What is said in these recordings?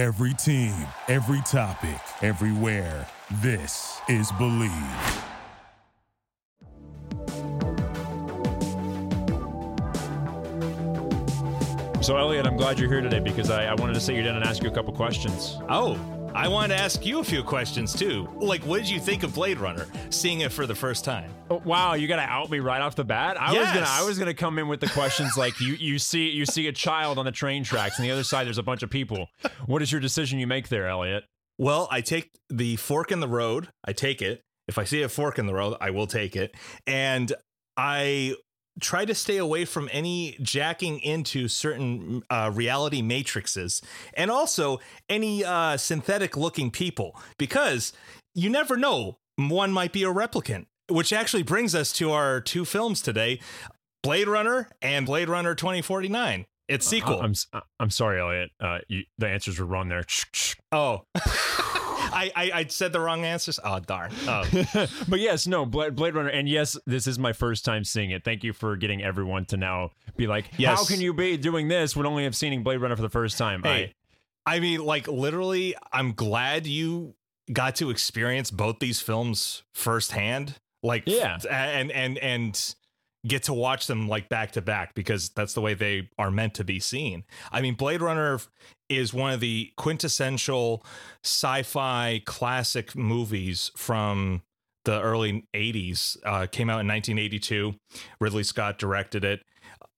Every team, every topic, everywhere. This is Believe. So, Elliot, I'm glad you're here today because I, I wanted to sit you down and ask you a couple questions. Oh, I wanted to ask you a few questions too. Like, what did you think of Blade Runner, seeing it for the first time? Oh, wow, you got to out me right off the bat. I was gonna, I was gonna come in with the questions like you, you see, you see a child on the train tracks, and the other side there's a bunch of people. What is your decision you make there, Elliot? Well, I take the fork in the road. I take it. If I see a fork in the road, I will take it. And I try to stay away from any jacking into certain uh, reality matrices and also any uh, synthetic looking people because you never know. One might be a replicant, which actually brings us to our two films today Blade Runner and Blade Runner 2049. Its sequel. I'm, s- I'm sorry, Elliot. Uh, you, the answers were wrong there. Oh. I, I I said the wrong answers. Oh darn. Oh. but yes, no, Blade, Blade Runner, and yes, this is my first time seeing it. Thank you for getting everyone to now be like, yes. how can you be doing this when only have seen Blade Runner for the first time? Hey, I mean, like literally, I'm glad you got to experience both these films firsthand. Like, Yeah. and and and get to watch them like back to back because that's the way they are meant to be seen. I mean, Blade Runner is one of the quintessential sci-fi classic movies from the early 80s. Uh, came out in 1982. Ridley Scott directed it.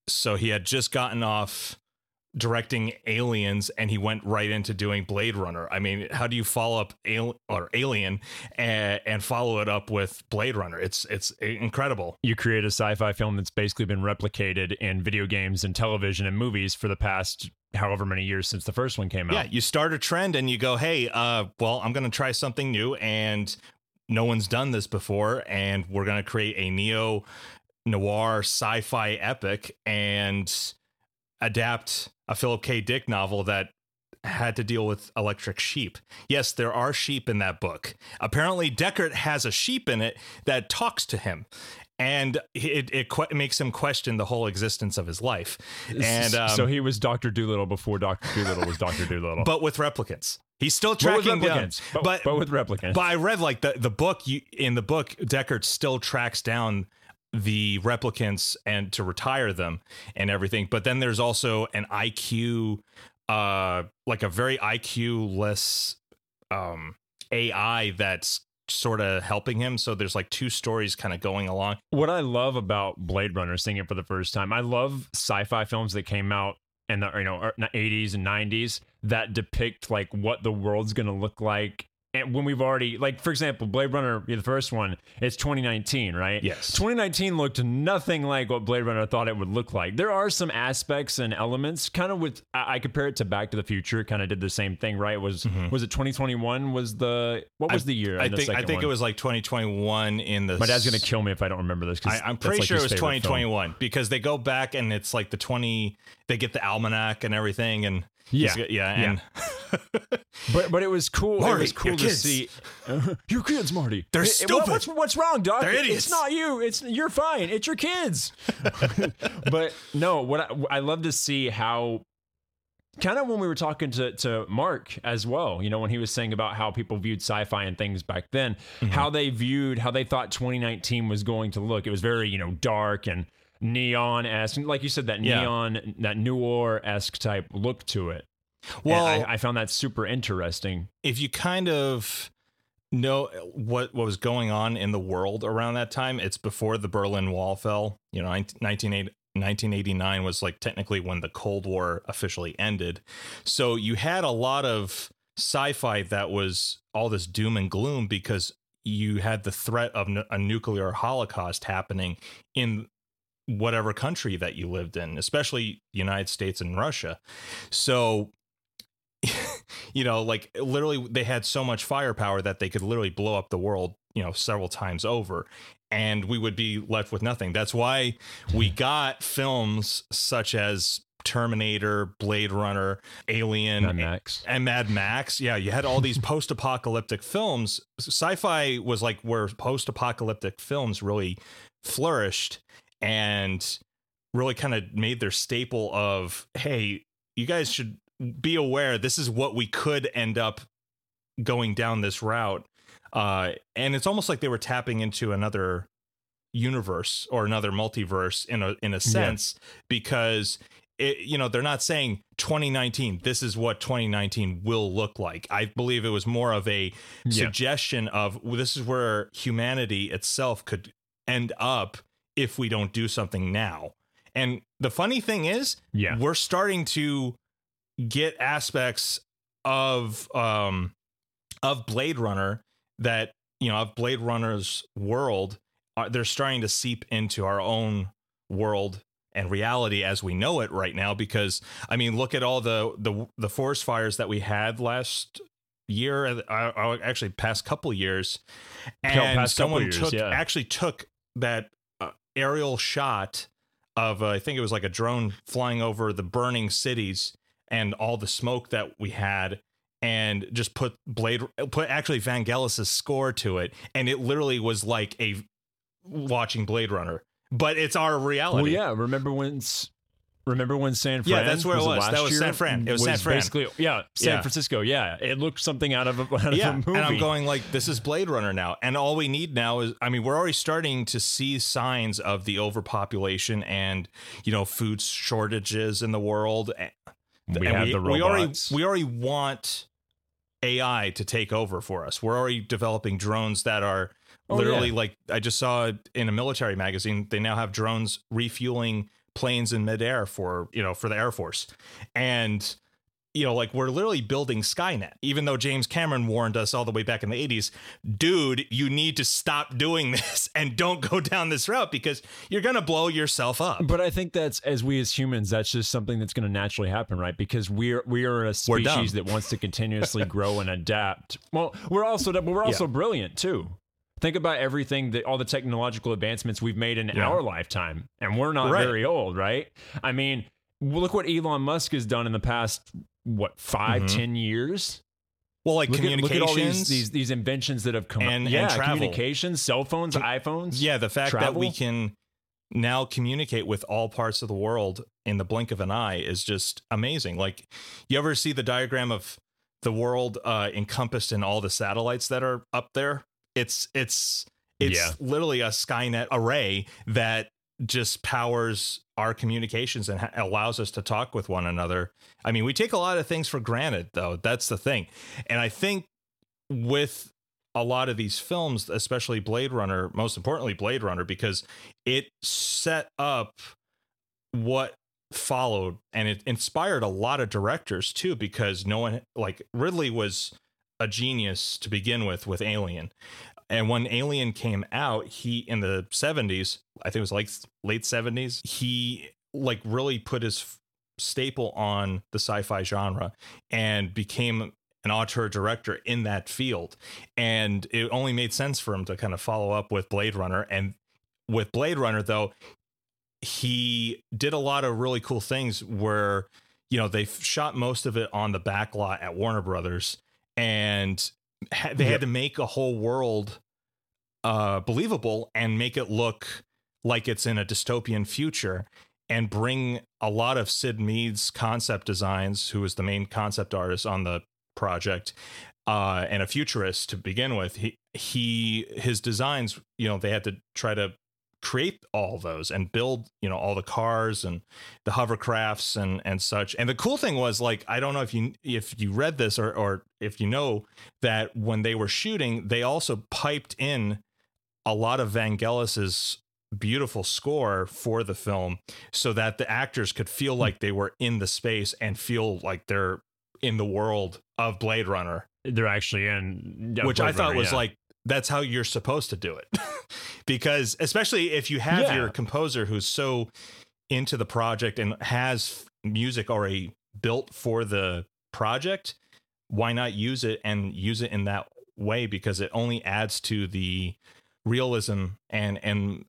So he had just gotten off directing Aliens and he went right into doing Blade Runner. I mean, how do you follow up Al- or Alien and, and follow it up with Blade Runner? It's it's incredible. you create a sci-fi film that's basically been replicated in video games and television and movies for the past however many years since the first one came out. Yeah, you start a trend and you go, "Hey, uh well, I'm going to try something new and no one's done this before and we're going to create a neo noir sci-fi epic and adapt a Philip K. Dick novel that had to deal with electric sheep. Yes, there are sheep in that book. Apparently, Deckard has a sheep in it that talks to him. And it, it que- makes him question the whole existence of his life. And um, so he was Doctor Dolittle before Doctor Dolittle was Doctor Dolittle. but with replicants. He's still But tracking down, replicants. But, but but with replicants. but I read like the the book you in the book Deckard still tracks down the replicants and to retire them and everything. But then there's also an IQ uh like a very IQ less um AI that's sort of helping him. So there's like two stories kind of going along. what I love about Blade Runner, seeing it for the first time, I love sci-fi films that came out in the you know er- 80s and 90s that depict like what the world's gonna look like. And when we've already like, for example, Blade Runner, the first one, it's 2019, right? Yes. 2019 looked nothing like what Blade Runner thought it would look like. There are some aspects and elements, kind of with I, I compare it to Back to the Future. Kind of did the same thing, right? Was was it 2021? Was the what was the year? Mm-hmm. I think I think one? it was like 2021 in the My dad's gonna kill me if I don't remember this. I, I'm pretty like, sure it was favorite film. 2021 because they go back and it's like the 20. They get the almanac and everything, and he's- Yeah. yeah, and But but it was cool. it was cool to kids. see your kids, Marty. They're It- it- stupid. What's what's wrong, Doc? They're idiots. It's not you. It's you're fine. It's your kids. but no, what I, I love to see how. Kind of when we were talking to, to Mark as well, you know, when he was saying about how people viewed sci-fi and things back then, Mm-hmm. how they viewed, how they thought 2019 was going to look. It was very, you know, dark and neon esque, like you said, that Yeah. neon, that noir esque type look to it. well, I, I found that super interesting. if you kind of know what what was going on in the world around that time, it's before the Berlin Wall fell. You know, 1980 1989 was like technically when the Cold War officially ended. So you had a lot of sci-fi that was all this doom and gloom because you had the threat of n- a nuclear holocaust happening in whatever country that you lived in, especially the United States and Russia. So you know, like literally they had so much firepower that they could literally blow up the world, you know, several times over and we would be left with nothing. That's why we got films such as Terminator, Blade Runner, Alien, Mad Max. and Mad Max. Yeah, you had all these post-apocalyptic films. Sci-fi was like where post-apocalyptic films really flourished and really kind of made their staple of, hey, you guys should be aware this is what we could end up going down this route. Uh, and it's almost like they were tapping into another universe or another multiverse in a in a sense yeah. because it, you know they're not saying 2019 this is what 2019 will look like i believe it was more of a yeah. suggestion of well, this is where humanity itself could end up if we don't do something now. And the funny thing is yeah. we're starting to get aspects of um of blade runner that you know of blade runner's world uh, they're starting to seep into our own world and reality as we know it right now because i mean look at all the the the forest fires that we had last year uh, uh actually past couple years. And someone years, took yeah. actually took that aerial shot of uh, i think it was like a drone flying over the burning cities and all the smoke that we had and just put blade put actually vangelis's score to it and it literally was like a watching blade runner but it's our reality. Well, yeah. Remember when? Remember when San Fran? Yeah, that's where was it was. That was? San Fran. It was, was San Fran. Basically, yeah, San yeah. Francisco. Yeah, it looked something out of a, out yeah. of a movie. And I'm going like, this is Blade Runner now, and all we need now is, I mean, we're already starting to see signs of the overpopulation and you know food shortages in the world. We and have we, the robots. We already we already want AI to take over for us. We're already developing drones that are Oh, Literally, yeah. like I just saw in a military magazine, they now have drones refueling planes in midair for you know for the Air Force, and you know, like we're literally building Skynet, even though James Cameron warned us all the way back in the 80s, dude, you need to stop doing this and don't go down this route because you're going to blow yourself up. But I think that's as we as humans, that's just something that's going to naturally happen, right? Because we're we are a species that wants to continuously grow and adapt. Well, we're also but we're also yeah. brilliant too. Think about everything that all the technological advancements we've made in yeah. our lifetime, and we're not right. very old, right? I mean, look what Elon Musk has done in the past what 5 mm-hmm. ten years. Well, like look communications, at, look at all these, these, these inventions that have come and, up. Yeah, and communications, cell phones, iPhones. Yeah, the fact travel. that we can now communicate with all parts of the world in the blink of an eye is just amazing. Like, you ever see the diagram of the world uh, encompassed in all the satellites that are up there? It's it's it's yeah. literally a Skynet array that just powers our communications and ha- allows us to talk with one another. I mean, we take a lot of things for granted, though. That's the thing. And I think with a lot of these films, especially Blade Runner, most importantly, Blade Runner, because it set up what followed and it inspired a lot of directors too, because no one, like Ridley was a genius to begin with with Alien. And when Alien came out, he in the 70s, I think it was like late 70s, he like really put his staple on the sci-fi genre and became an auteur director in that field. And it only made sense for him to kind of follow up with Blade Runner. And with Blade Runner, though, he did a lot of really cool things where, you know, they shot most of it on the back lot at Warner Brothers and ha- they yep. had to make a whole world uh, believable and make it look like it's in a dystopian future and bring a lot of Syd Mead's concept designs, who was the main concept artist on the project, uh, and a futurist to begin with. He he his designs, you know, they had to try to create all those and build you know all the cars and the hovercrafts and and such. And the cool thing was like i don't know if you if you read this or or if you know that when they were shooting they also piped in a lot of vangelis's beautiful score for the film so that the actors could feel hmm. like they were in the space and feel like they're in the world of blade runner. They're actually in which i thought was yeah. like that's how you're supposed to do it. because especially if you have yeah. your composer who's so into the project and has music already built for the project, why not use it and use it in that way because it only adds to the realism and and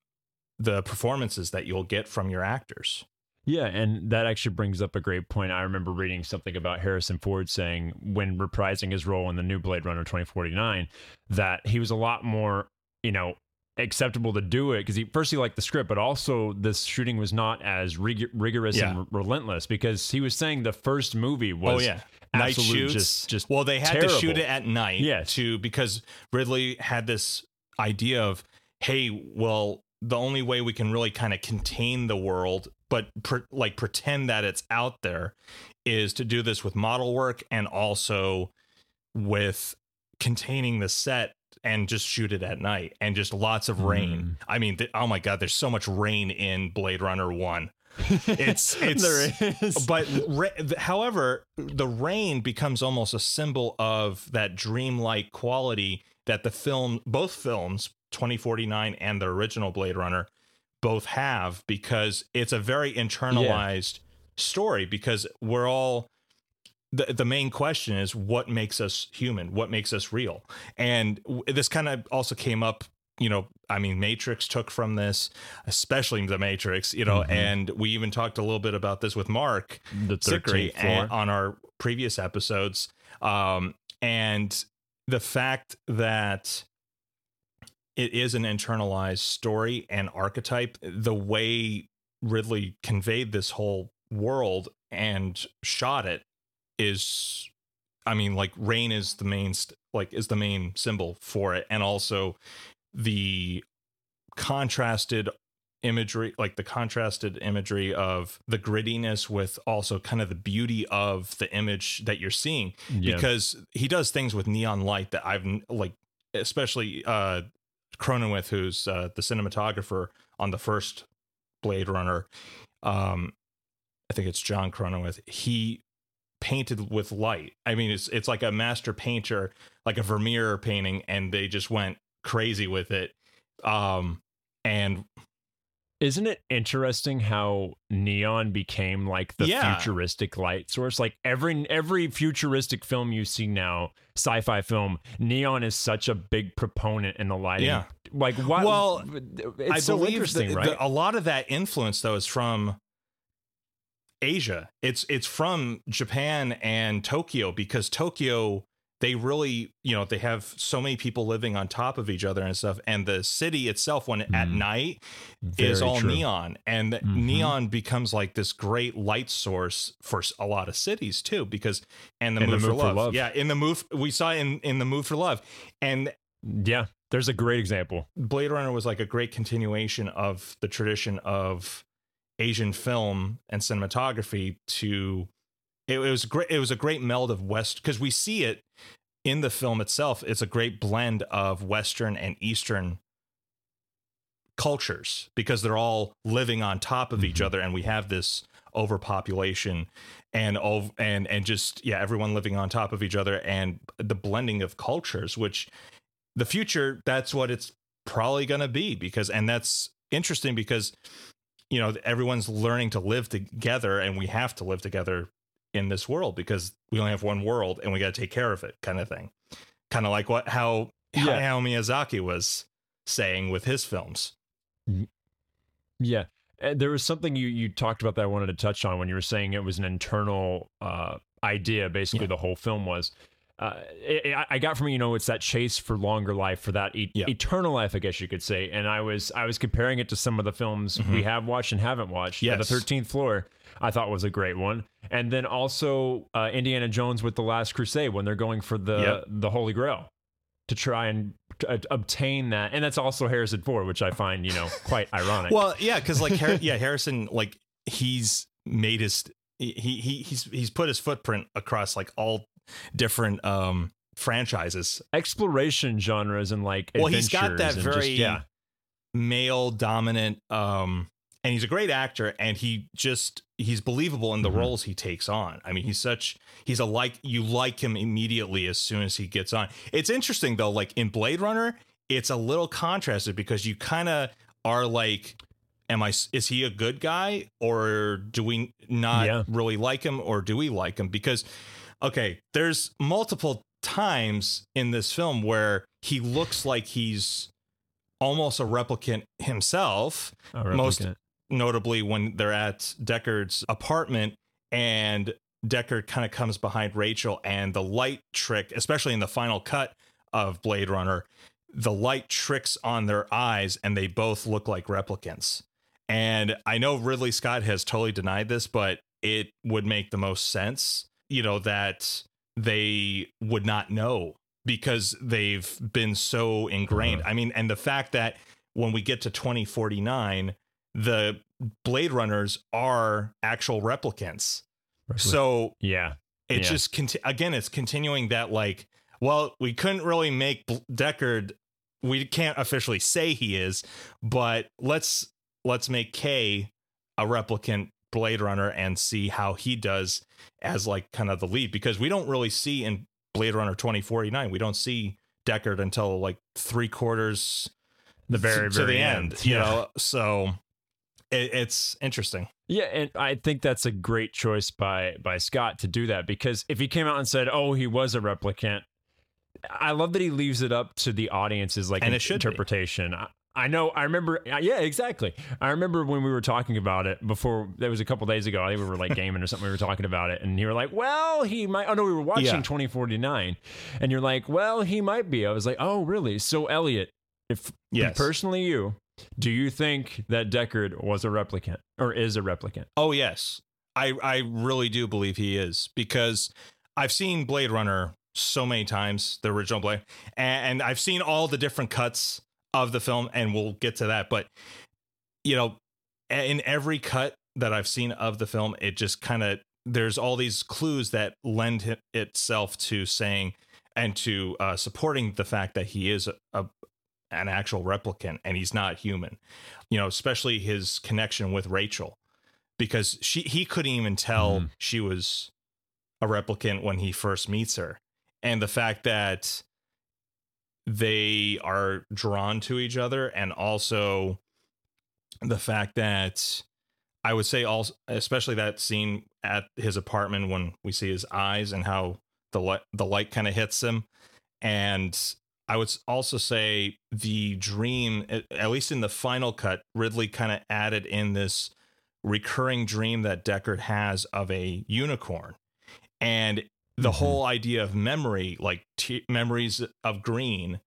the performances that you'll get from your actors. Yeah, and that actually brings up a great point. I remember reading something about Harrison Ford saying when reprising his role in the new Blade Runner 2049 that he was a lot more, you know, acceptable to do it because he first he liked the script, but also this shooting was not as rig- rigorous Yeah. and r- relentless because he was saying the first movie oh, was oh yeah, night shoots. just just well, they had to shoot it at night. Yes. to because Ridley had this idea of, hey, well, the only way we can really kind of contain the world, but pre- like pretend that it's out there, is to do this with model work and also with containing the set and just shoot it at night and just lots of rain. Hmm. I mean, th- oh my god, there's so much rain in Blade Runner 1. It's it's there is. but ra- however, the rain becomes almost a symbol of that dreamlike quality that the film, both films, 2049 and the original Blade Runner, both have because it's a very internalized story. Because we're all the the main question is what makes us human, what makes us real, and this kind of also came up. You know, I mean, Matrix took from this, especially the Matrix. You know, Mhm. and we even talked a little bit about this with Mark the Sickery 13th floor. and- on our previous episodes. Um, and the fact that it is an internalized story and archetype, the way Ridley conveyed this whole world and shot it is, I mean, like rain is the main, like is the main symbol for it, and also the contrasted imagery like the contrasted imagery of the grittiness with also kind of the beauty of the image that you're seeing Yeah. because he does things with neon light that I've like especially uh Cronenweth who's uh, the cinematographer on the first Blade Runner um I think it's John Cronenweth he painted with light. I mean it's it's like a master painter like a Vermeer painting and they just went crazy with it. Um and Isn't it interesting how neon became like the Yeah. futuristic light source? Like every every futuristic film you see now, sci-fi film, neon is such a big proponent in the lighting. Yeah. Like what? Well, it's I so interesting, that right? the- a lot of that influence though is from Asia. It's it's from Japan and Tokyo because Tokyo they really, you know, they have so many people living on top of each other and stuff and the city itself when at Mhm. night is all true. neon and Mhm. neon becomes like this great light source for a lot of cities too because and the, the move, for, Mood for Love. Love. yeah in the move we saw in in the mood for love and Yeah, there's a great example. Blade Runner was like a great continuation of the tradition of Asian film and cinematography to it, it was great it was a great meld of west because we see it in the film itself it's a great blend of western and eastern cultures because they're all living on top of each Mhm. other and we have this overpopulation and ov- and and just yeah everyone living on top of each other and the blending of cultures which the future that's what it's probably going to be because and that's interesting because you know everyone's learning to live together and we have to live together in this world because we only have one world and we got to take care of it kind of thing kind of like what how Yeah. Hayao Miyazaki was saying with his films Yeah. Uh, There was something you you talked about that I wanted to touch on when you were saying it was an internal uh, idea. Basically, Yeah. the whole film was. Uh, it, I- I got from you know, it's that chase for longer life, for that e- Yeah. eternal life, I guess you could say. And I was I was comparing it to some of the films Mhm. we have watched and haven't watched. yeah the Thirteenth Floor, I thought was a great one, and then also uh, Indiana Jones with the Last Crusade when they're going for the Yep. the Holy Grail to try and uh, obtain that, and that's also Harrison Ford, which I find you know quite ironic. well yeah because like Har- yeah harrison like he's made his he, he he's he's put his footprint across like all different um franchises exploration genres and like Well, he's got that and just- very- yeah male dominant um and he's a great actor and he just he's believable in the Mhm. roles he takes on i mean he's such he's a like you like him immediately as soon as he gets on it's interesting though like in blade runner it's a little contrasted because you kind of are like am i is he a good guy or do we not Yeah. really like him or do we like him because okay there's multiple times in this film where he looks like he's almost a replicant himself a most- replicant. Notably when they're at Deckard's apartment and Deckard kind of comes behind Rachel and the light trick, especially in the final cut of Blade Runner, the light tricks on their eyes and they both look like replicants. And I know Ridley Scott has totally denied this, but it would make the most sense, you know, that they would not know because they've been so ingrained. Uh-huh. I mean, and the fact that when we get to 2049, the Blade Runners are actual replicants. So yeah, it's Yeah. just conti- again, it's continuing that like, well, we couldn't really make Bl- Deckard. We can't officially say he is, but let's let's make K a replicant Blade Runner and see how he does as like kind of the lead because we don't really see in Blade Runner 2049 we don't see Deckard until like three quarters the very to, to very the end, you Yeah. know. So it, it's interesting. Yeah, and I think that's a great choice by by Scott to do that because if he came out and said, "Oh, he was a replicant," I love that he leaves it up to the audience's like And it should be. interpretation. I, know. I remember. uh, Yeah, exactly. I remember when we were talking about it before. That was a couple days ago. I think we were like gaming or something. We were talking about it, and you were like, "Well, he might." Oh no, we were watching Yeah. 2049, and you're like, "Well, he might be." I was like, "Oh, really?" So, Elliot, if Yes. personally you, do you think that Deckard was a replicant or is a replicant? Oh yes, I I really do believe he is because I've seen Blade Runner so many times, the original Blade, and I've seen all the different cuts of the film, and we'll get to that. But you know, in every cut that I've seen of the film, it just kind of there's all these clues that lend itself to saying and to uh, supporting the fact that he is a, a an actual replicant and he's not human. You know, especially his connection with Rachel because she he couldn't even tell Mhm. she was a replicant when he first meets her and the fact that they are drawn to each other and also the fact that I would say also especially that scene at his apartment when we see his eyes and how the light the light kind of hits him and I would also say the dream at least in the final cut Ridley kind of added in this recurring dream that Deckard has of a unicorn. And the Mhm. whole idea of memory like t- memories of green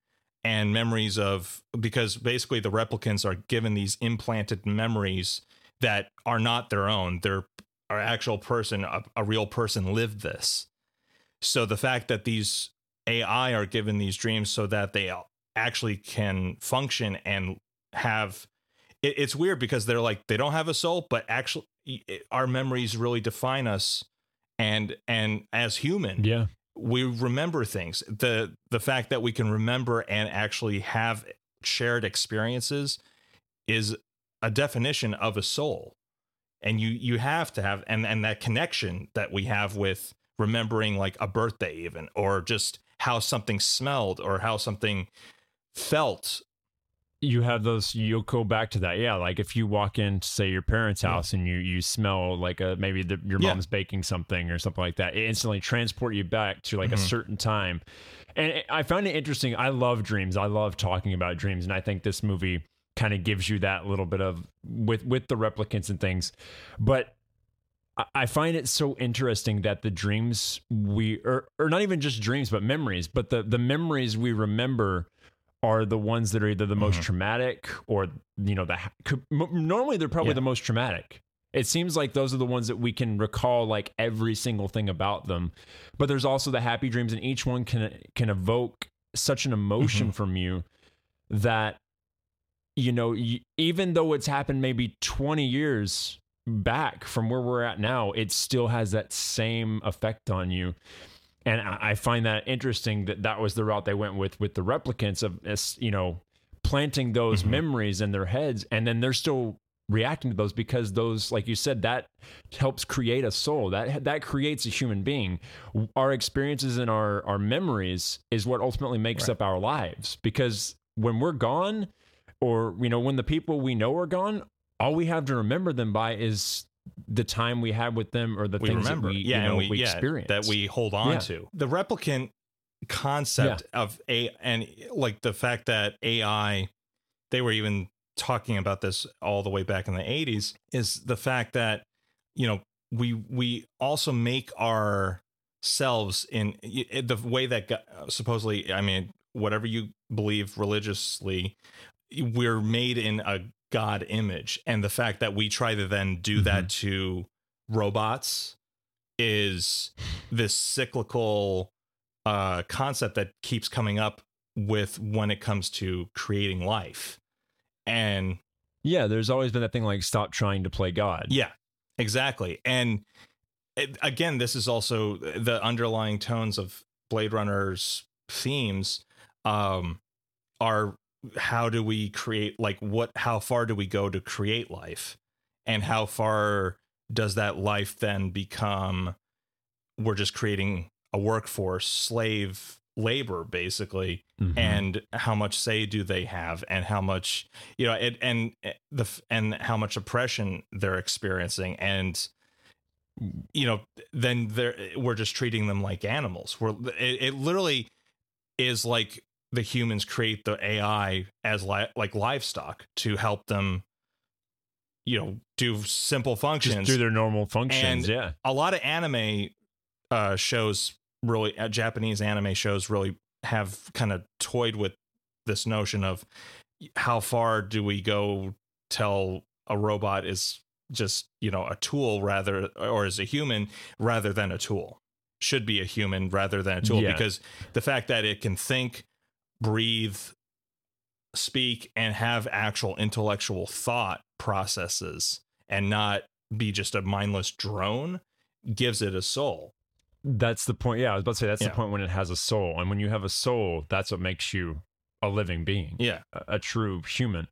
and memories of because basically the replicants are given these implanted memories that are not their own. They're an actual person a, a real person lived this. So the fact that these ai are given these dreams so that they actually can function and have it, it's weird because they're like they don't have a soul but actually it- our memories really define us and and as human Yeah. we remember things the the fact that we can remember and actually have shared experiences is a definition of a soul and you you have to have and and that connection that we have with remembering like a birthday even or just how something smelled or how something felt. You have those you'll go back to that. Yeah like if you walk in say your parents house and you you smell like a maybe the, your Yeah. mom's baking something or something like that it instantly transport you back to like a Mhm. certain time. And i found it interesting i love dreams i love talking about dreams and i think this movie kind of gives you that little bit of with with the replicants and things. But I- find it so interesting that the dreams we or, or not even just dreams but memories but the the memories we remember are the ones that are either the most Mhm. traumatic or you know the could- m- normally they're probably Yeah. the most traumatic it seems like those are the ones that we can recall like every single thing about them but there's also the happy dreams and each one can can evoke such an emotion from you that you know even though it's happened maybe 20 years back from where we're at now it still has that same effect on you and I I find that interesting that that was the route they went with with the replicants of you know planting those Mhm. memories in their heads and then they're still reacting to those because those like you said that helps create a soul that that creates a human being our experiences and our our memories is what ultimately makes Right. up our lives because when we're gone or you know when the people we know are gone all we have to remember them by is the time we had with them or the we things remember that we, yeah you know, and we, yeah, experience that we hold on Yeah. to. The replicant concept of a and like the fact that ai they were even talking about this all the way back in the 80s is the fact that you know we we also make our selves in eh, the way that God, supposedly i mean whatever you believe religiously we're made in a god image and the fact that we try to then do that to robots is this cyclical uh concept that keeps coming up with when it comes to creating life and Yeah, there's always been that thing like stop trying to play God. yeah, exactly. And it, again, this is also the underlying tones of Blade Runner's themes um, are how do we create like what how far do we go to create life? And how far does that life then become we're just creating a workforce slave labor basically? Mhm. and how much say do they have? And how much you know it, and uh, the and how much oppression they're experiencing? And you know then they're we're just treating them like animals. We're it, it literally is like the humans create the ai as li- like livestock to help them you know do simple just functions do their normal functions. And- yeah. a lot of anime uh shows really uh, japanese anime shows really have kind of toyed with this notion of how far do we go till a robot is just you know a tool rather or is a human rather than a tool should be a human rather than a tool Yeah. because the fact that it can think breathe speak and have actual intellectual thought processes and not be just a mindless drone gives it a soul. That's the point. Yeah, I was about to say that's Yeah. the point when it has a soul. And when you have a soul, that's what makes you a living being, Yeah. a, a true human.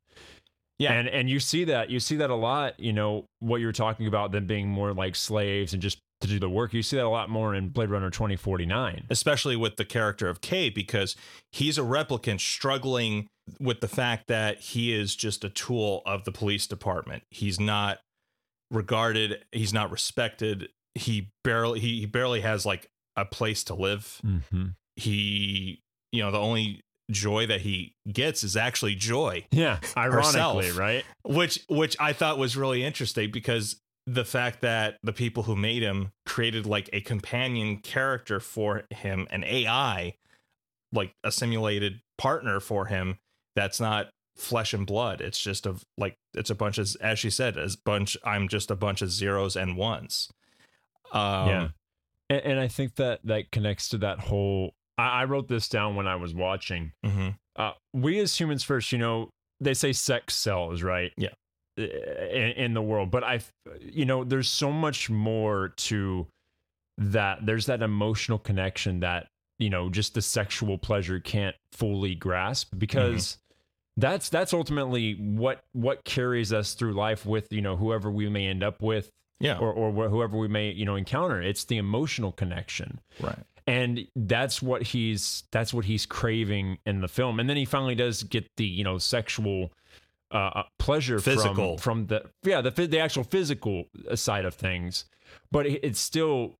Yeah. And and you see that you see that a lot, you know, what you're talking about them being more like slaves and just to do the work. You see that a lot more in Blade Runner 2049. Especially with the character of K because he's a replicant struggling with the fact that he is just a tool of the police department. He's not regarded, he's not respected. He barely he, he barely has like a place to live. Mm-hmm. He you know, the only joy that he gets is actually joy. Yeah, ironically, Herself. right? which which I thought was really interesting because the fact that the people who made him created like a companion character for him, an AI, like a simulated partner for him that's not flesh and blood. It's just a like it's a bunch of as she said, as bunch I'm just a bunch of zeros and ones. Um yeah. And, and I think that that connects to that whole. I, I wrote this down when I was watching. mhm. uh, we as humans first, you know, they say sex sells, right? Yeah. In, in the world, but I, you know, there's so much more to that. There's that emotional connection that you know, just the sexual pleasure can't fully grasp mm-hmm. because that's that's ultimately what what carries us through life with you know whoever we may end up with Yeah. or or whoever we may you know encounter. It's the emotional connection right. and that's what he's that's what he's craving in the film and then he finally does get the you know sexual uh, uh pleasure Physical. from from the yeah the the actual physical side of things but it, it's still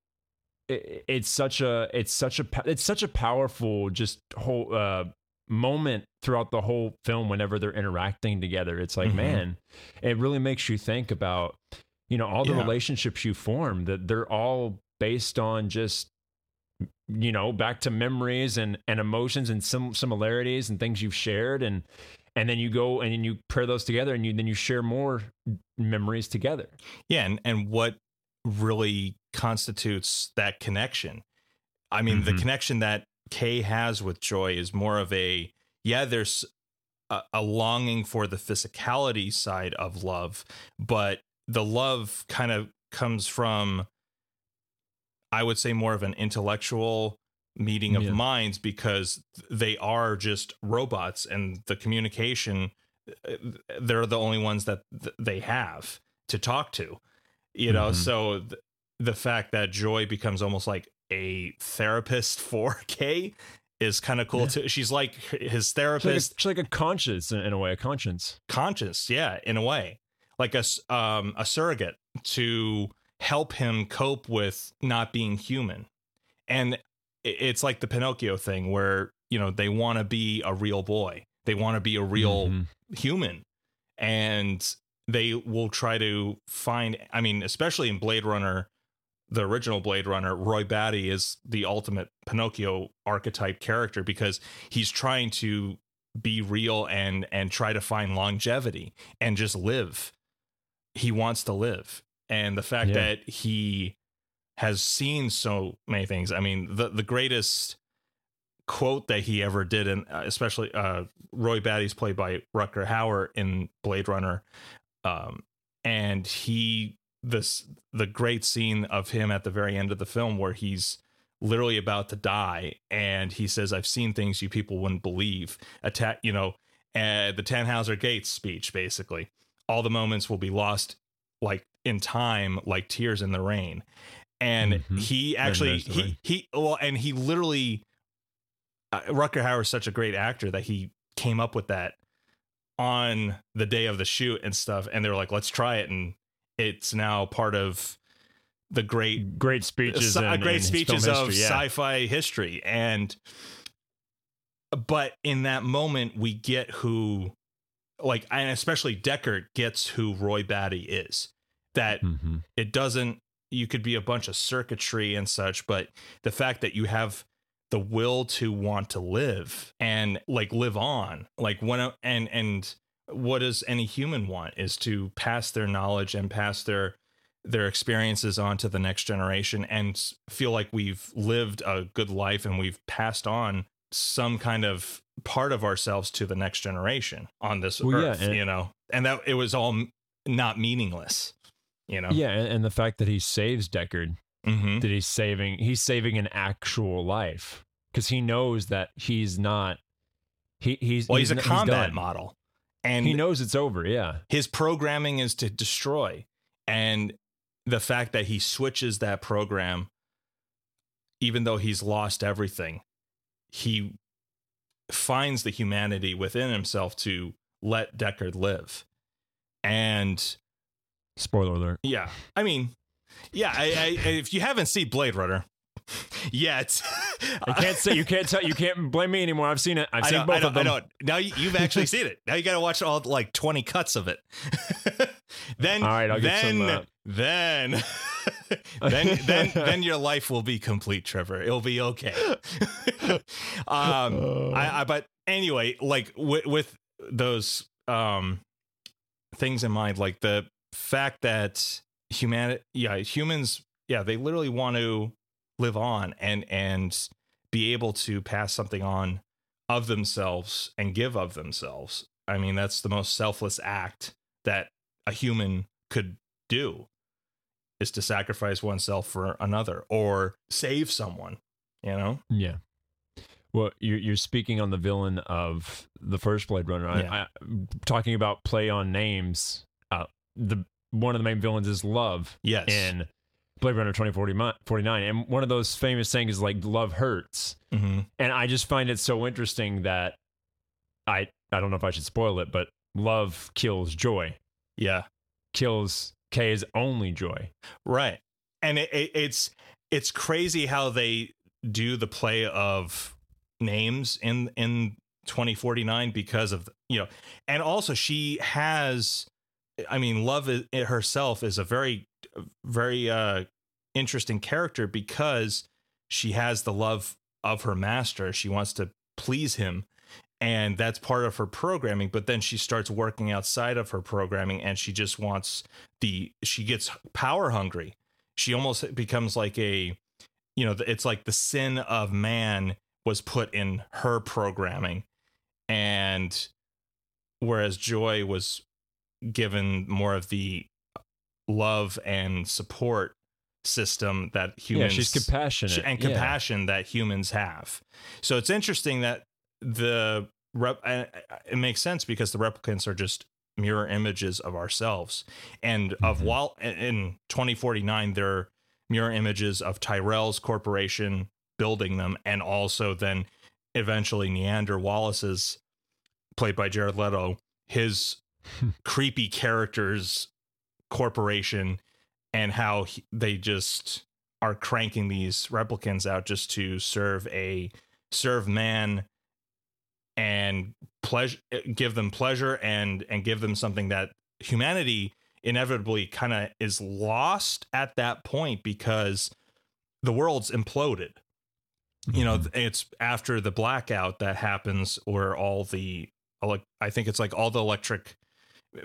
it, it's such a it's such a it's such a powerful just whole uh moment throughout the whole film whenever they're interacting together it's like Mhm. man it really makes you think about you know all the Yeah. relationships you form that they're all based on just you know back to memories and and emotions and some similarities and things you've shared and and then you go and then you pair those together and you then you share more memories together Yeah, and, and what really constitutes that connection? I mean, the Mhm. connection that Kay has with Joy is more of a yeah, there's a, a longing for the physicality side of love, but the love kind of comes from I would say more of an intellectual meeting of Yeah. minds because they are just robots and the communication they're the only ones that th- they have to talk to you know Mhm. so th- the fact that joy becomes almost like a therapist for kay is kind of cool Yeah. too she's like his She's like, a, therapist she's like a conscience in, in a way, a conscience. conscience yeah in a way like a um a surrogate to help him cope with not being human and it's like the pinocchio thing where you know they want to be a real boy they want to be a real Mhm. human and they will try to find i mean especially in blade runner the original Blade Runner, Roy Batty is the ultimate Pinocchio archetype character because he's trying to be real and and try to find longevity and just live. He wants to live. And the fact Yeah. that he has seen so many things. I mean, the the greatest quote that he ever did and uh, especially uh Roy Batty's played by Rutger Hauer in Blade Runner um and he this the great scene of him at the very end of the film where he's literally about to die and he says i've seen things you people wouldn't believe. Attack you know uh, the tannhauser gates speech basically. All the moments will be lost like in time like tears in the rain and Mhm. he actually he he well and he literally uh, Rutger Hauer is such a great actor that he came up with that on the day of the shoot and stuff and they were like let's try it and it's now part of the great Great speeches. uh, in- great speeches of history, yeah. sci-fi history and but in that moment we get who like and especially Deckard gets who Roy Batty is that Mhm. it doesn't you could be a bunch of circuitry and such but the fact that you have the will to want to live and like live on like when and and what does any human want is to pass their knowledge and pass their their experiences on to the next generation and feel like we've lived a good life and we've passed on some kind of part of ourselves to the next generation on this Well, yeah, earth and- you know? And that it was all not meaningless you know Yeah, and, and the fact that he saves Deckard, hmm that he's saving, he's saving an actual life because he knows that he's not. He he's well he's, a n- combat done. model and he knows it's over. Yeah, his programming is to destroy and the fact that he switches that program even though he's lost everything he finds the humanity within himself to let Deckard live and spoiler alert. yeah i mean yeah I, I, if you haven't seen blade runner yet I can't say you can't tell you can't blame me anymore. I've seen it. I've I seen both I of them. I know. Now you, you've actually seen it. Now you got to watch all like twenty cuts of it. then, All right, I'll get then, some, uh, then, then, then, then your life will be complete, Trevor. It'll be okay. um, I, I, but anyway, like with, with those um things in mind, like the fact that humanity, yeah, humans, yeah, they literally want to live on and and be able to pass something on of themselves and give of themselves. I mean, that's the most selfless act that a human could do is to sacrifice oneself for another or save someone, you know? Yeah. Well, you're you're speaking on the villain of the first Blade Runner. I, Yeah. I, talking about play on names. Uh, the one of the main villains is love Yes. in Blade Runner 2049, and one of those famous sayings is like "love hurts," hmm and I just find it so interesting that I I don't know if I should spoil it, but love kills joy, Yeah. kills K's only joy. Right. And it, it, it's it's crazy how they do the play of names in in 2049 because of you know and also she has I mean love herself is a very very uh interesting character because she has the love of her master. She wants to please him and that's part of her programming but then she starts working outside of her programming and she just wants the she gets power hungry. She almost becomes like a you know it's like the sin of man was put in her programming. And whereas joy was given more of the love and support system that humans yeah, she's compassionate and Yeah. compassion that humans have. So it's interesting that the rep it makes sense because the replicants are just mirror images of ourselves and of Mhm. while in 2049 they're mirror images of Tyrell's corporation building them and also then eventually Niander Wallace's played by Jared Leto his creepy characters corporation and how he, they just are cranking these replicants out just to serve a serve man and pleasure give them pleasure and and give them something that humanity inevitably kind of is lost at that point because the world's imploded. You know, Mm-hmm. it's after the blackout that happens where all the I think it's like all the electric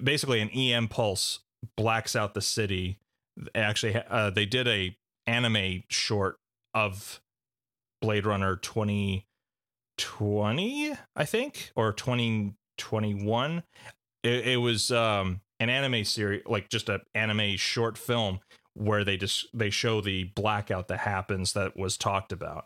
basically an EM pulse blacks out the city. Actually, uh, they did a anime short of Blade Runner 2020, I think, or 2021. It, it was um, an anime series, like just an anime short film where they just they show the blackout that happens that was talked about.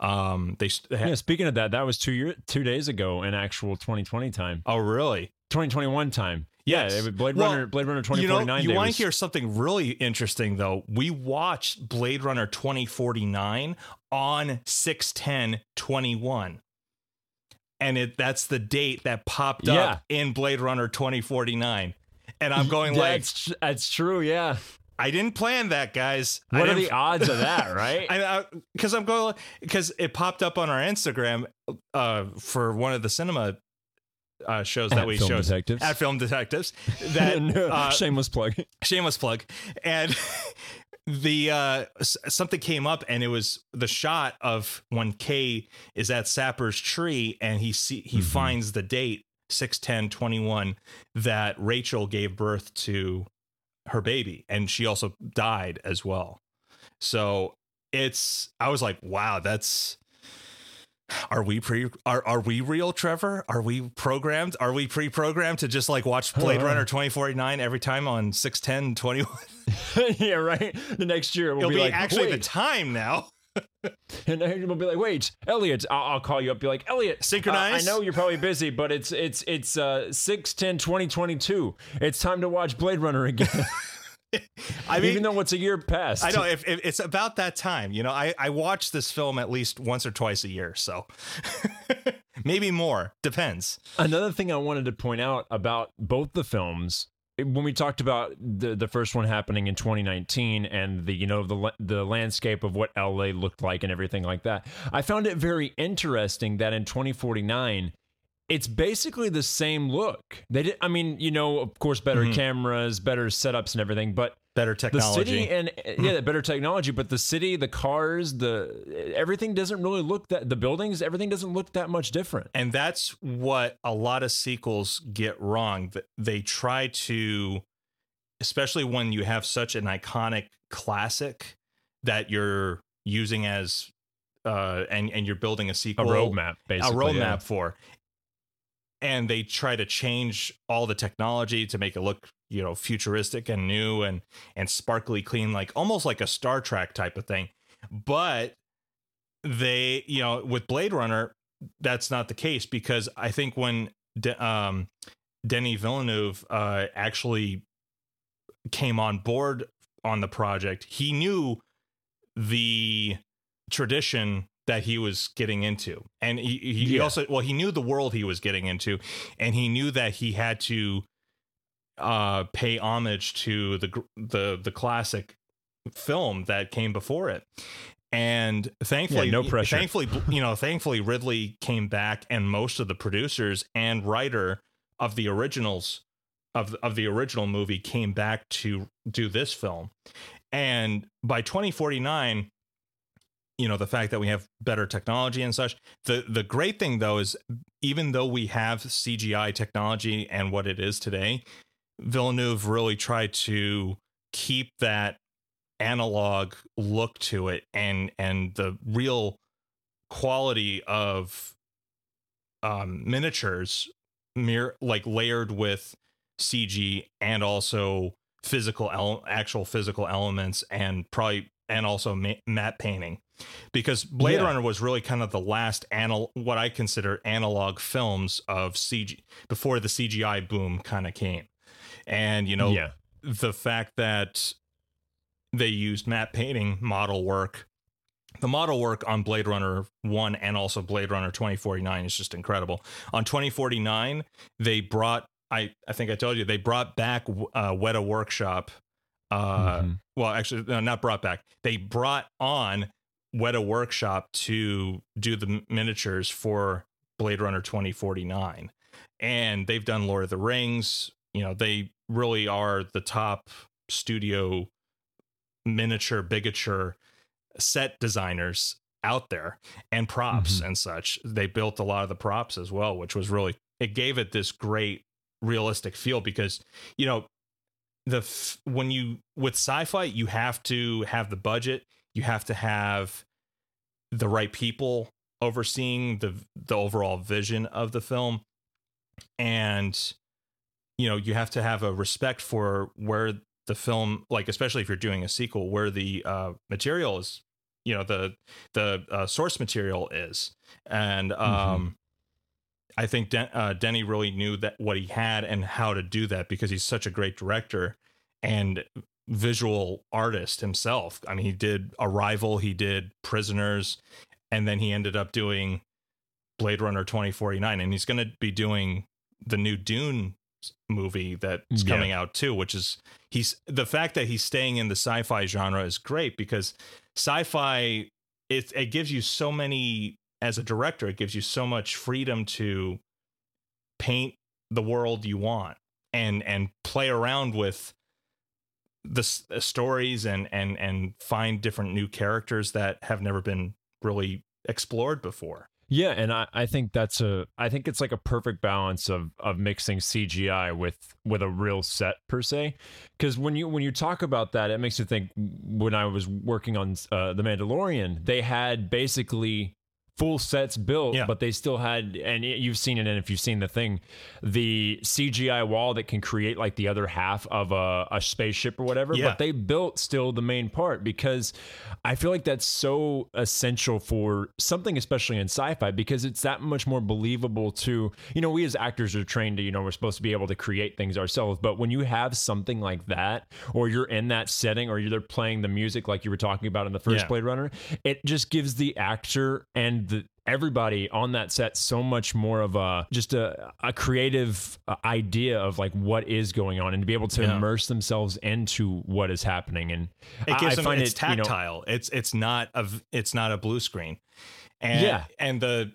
Um, they, they had, Yeah, speaking of that, that was two year two days ago in actual 2020 time, oh really? 2021 time. Yes. Yeah, was Blade Well, Runner, Blade Runner You 2049. know, you day want was- to hear something really interesting though? We watched Blade Runner 2049 on 61021. And it that's the date that popped Yeah. up in Blade Runner 2049. And I'm going like that's tr- that's true. Yeah. I didn't plan that, guys. What are the odds of that? Right. Because I'm going because it popped up on our Instagram uh, for one of the cinema uh, shows that At we showed Detectives. at Film Detectives. That No, uh, shameless plug. shameless plug, and the uh, something came up, and it was the shot of when Kay is at Sapper's tree, and he see he Mhm. finds the date six ten twenty one that Rachel gave birth to her baby, and she also died as well. So it's I was like, wow, that's are we pre are are we real, Trevor? Are we programmed? Are we pre-programmed to just like watch Blade Huh. Runner 2049 every time on 610 21? yeah, right. The next year we'll It'll be, be, like, actually the time now. and we'll be like, wait, Elliot. I'll, I'll call you up. Be like, Elliot, uh, Synchronize? I know you're probably busy, but it's it's it's uh 6 10 2022. It's time to watch Blade Runner again. I mean, even though it's a year past. I know if, if it's about that time, you know, I, I watch this film at least once or twice a year, so maybe more, depends. Another thing I wanted to point out about both the films eh, when we talked about the the first one happening in 2019 and the you know the the landscape of what LA looked like and everything like that. I found it very interesting that in 2049 it's basically the same look. They did I mean, you know, of course better Mhm. cameras, better setups and everything, but Better the technology. city and yeah, better technology, but the city, the cars, the everything doesn't really look that the buildings, everything doesn't look that much different. And that's what a lot of sequels get wrong. They try to, especially when you have such an iconic classic that you're using as, uh, and and you're building a A sequel, roadmap, basically a roadmap yeah. for. And they try to change all the technology to make it look, you know, futuristic and new and and sparkly clean, like almost like a Star Trek type of thing. But they, you know, with Blade Runner, that's not the case because I think when De- um, Denny Villeneuve uh, actually came on board on the project, he knew the tradition that he was getting into, and he, he Yeah. also well he knew the world he was getting into, and he knew that he had to uh, pay homage to the the the classic film that came before it. And thankfully, no pressure. Thankfully, you know, thankfully, Ridley came back, and most of the producers and writer of the originals of of the original movie came back to do this film. And by 2049, you know, the fact that we have better technology and such. The the great thing though is even though we have CGI technology and what it is today, Villeneuve really tried to keep that analog look to it and and the real quality of um miniatures mere like layered with CG and also physical ele- actual physical elements and probably and also ma- matte painting because Blade Yeah. Runner was really kind of the last anal what I consider analog films of CG before the CGI boom kind of came and you know yeah. the fact that they used matte painting model work the model work on Blade Runner 1 and also Blade Runner 2049 is just incredible. On 2049, they brought I I think I told you they brought back uh Weta Workshop uh Mhm. well actually no, not brought back. They brought on Weta Workshop to do the miniatures for Blade Runner 2049. And they've done Lord of the Rings you know they really are the top studio miniature bigature set designers out there and props Mhm. and such they built a lot of the props as well which was really it gave it this great realistic feel because you know the f- when you with sci-fi you have to have the budget you have to have the right people overseeing the the overall vision of the film. And you know you have to have a respect for where the film like especially if you're doing a sequel where the uh material is you know the the uh, source material is. And um i think Den- uh, denny really knew that what he had and how to do that because he's such a great director. And visual artist himself i mean he did arrival he did prisoners and then he ended up doing blade runner 2049 and he's going to be doing the new dune movie that's Yeah. coming out too which is he's the fact that he's staying in the sci-fi genre is great because sci-fi it it gives you so many as a director it gives you so much freedom to paint the world you want and and play around with the stories and and and find different new characters that have never been really explored before Yeah, and I, I think that's a I think it's like a perfect balance of of mixing CGI with with a real set per se. Because when you when you talk about that, it makes me think when I was working on uh, the Mandalorian, they had basically full sets built, Yeah. but they still had and it- you've seen it and if you've seen the thing, the CGI wall that can create like the other half of a, a spaceship or whatever. Yeah. But they built still the main part because I feel like that's so essential for something, especially in sci-fi, because it's that much more believable to, you know, we as actors are trained to, you know, we're supposed to be able to create things ourselves. But when you have something like that, or you're in that setting, or you're there playing the music like you were talking about in the first Yeah. Blade Runner, it just gives the actor and the everybody on that set so much more of a just a, a creative uh, idea of like what is going on and to be able to Yeah. immerse themselves into what is happening. And it I- gives I them find it's it, you know, tactile. It's it's not a v- it's not a blue screen. And Yeah. and the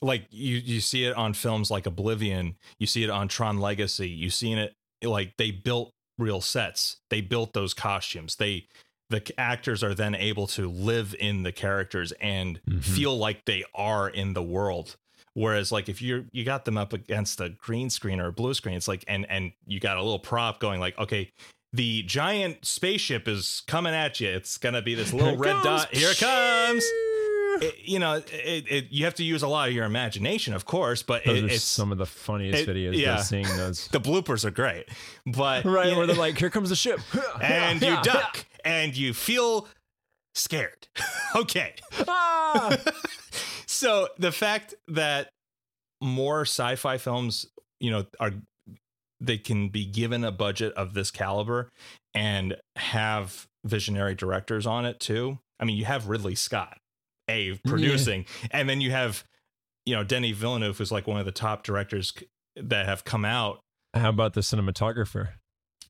like you you see it on films like oblivion. You see it on tron legacy. You seen it like they built real sets. They built those costumes. They the actors are then able to live in the characters and Mhm. feel like they are in the world. Whereas like if you're you got them up against a green screen or a blue screen it's like and and you got a little prop going like okay the giant spaceship is coming at you it's gonna be this little red dot. Here it comes It- you know it, it you have to use a lot of your imagination of course but Those it, are it's some of the funniest videos. yeah. Seeing those. the bloopers are great but right, where they're like, "Here comes the ship," and you duck and you feel scared okay Ah! so the fact that more sci-fi films you know are they can be given a budget of this caliber and have visionary directors on it too i mean you have ridley scott a producing and then you have you know denny villeneuve who's like one of the top directors that have come out. How about the cinematographer?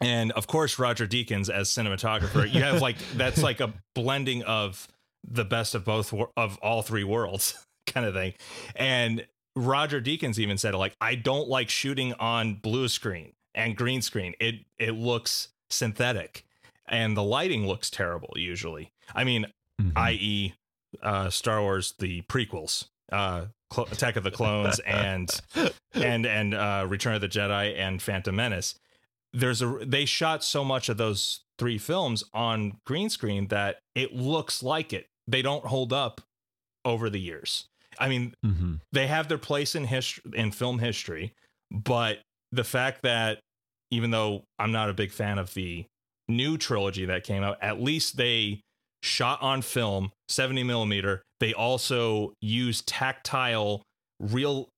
and of course roger deakins as cinematographer. You have like that's like a blending of the best of both of all three worlds kind of thing. And roger deakins even said like i don't like shooting on blue screen and green screen. It it looks synthetic and the lighting looks terrible usually. I mean Mhm. i.e uh star wars the prequels uh Clo- attack of the clones and and and uh return of the jedi and phantom menace. There's a they shot so much of those three films on green screen that it looks like it. They don't hold up over the years. I mean Mhm. they have their place in history in film history but the fact that even though i'm not a big fan of the new trilogy that came out at least they shot on film 70 millimeter. They also use tactile real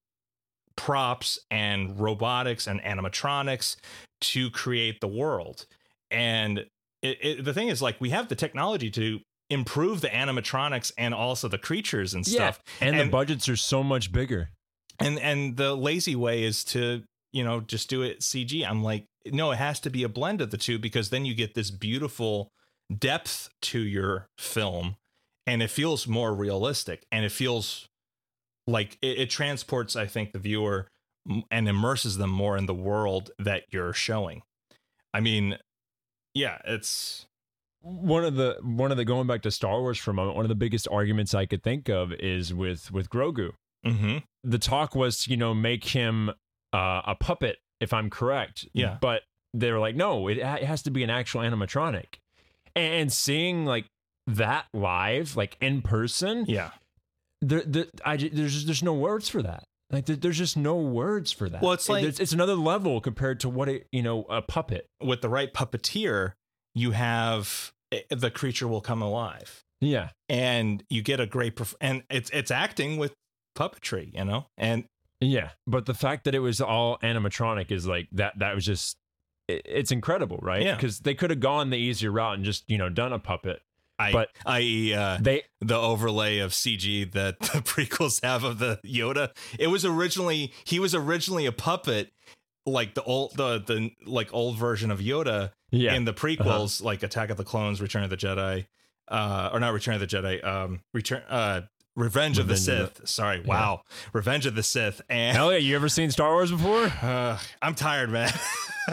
props and robotics and animatronics to create the world. And it, it, the thing is like we have the technology to improve the animatronics and also the creatures and stuff Yeah, and, And- the budgets are so much bigger. and and the lazy way is to you know just do it cg i'm like no it has to be a blend of the two because then you get this beautiful depth to your film and it feels more realistic and it feels like it, it transports i think the viewer and immerses them more in the world that you're showing. I mean, yeah, it's one of the one of the going back to Star Wars for a moment, one of the biggest arguments I could think of is with with Grogu. mm-hmm. The talk was, you know, make him uh, a puppet, if I'm correct. Yeah. But they were like, no, it, it has to be an actual animatronic. And seeing like that live, like in person, yeah. there, there, I, there's just, there's no words for that. Like there, there's just no words for that. Well, it's like- it's, it's another level compared to what it, you know, a puppet. With the right puppeteer, you have eh, the creature will come alive, Yeah. and you get a great perf- and it's it's acting with puppetry, you know, and Yeah, but the fact that it was all animatronic is like that. That was just it's incredible, right? Yeah. because they could have gone the easier route and just you know done a puppet. I, But- i.e., uh, They the overlay of CG that the prequels have of the Yoda. It was originally he was originally a puppet, like the old the the like old version of Yoda yeah in the prequels, like Attack of the Clones, Return of the Jedi, uh, or not Return of the Jedi, um, Return, uh, Revenge, of the Revenge of Sith. Sorry, wow, Revenge of the Sith, and Hell yeah! You ever seen Star Wars before? uh, I'm tired, man.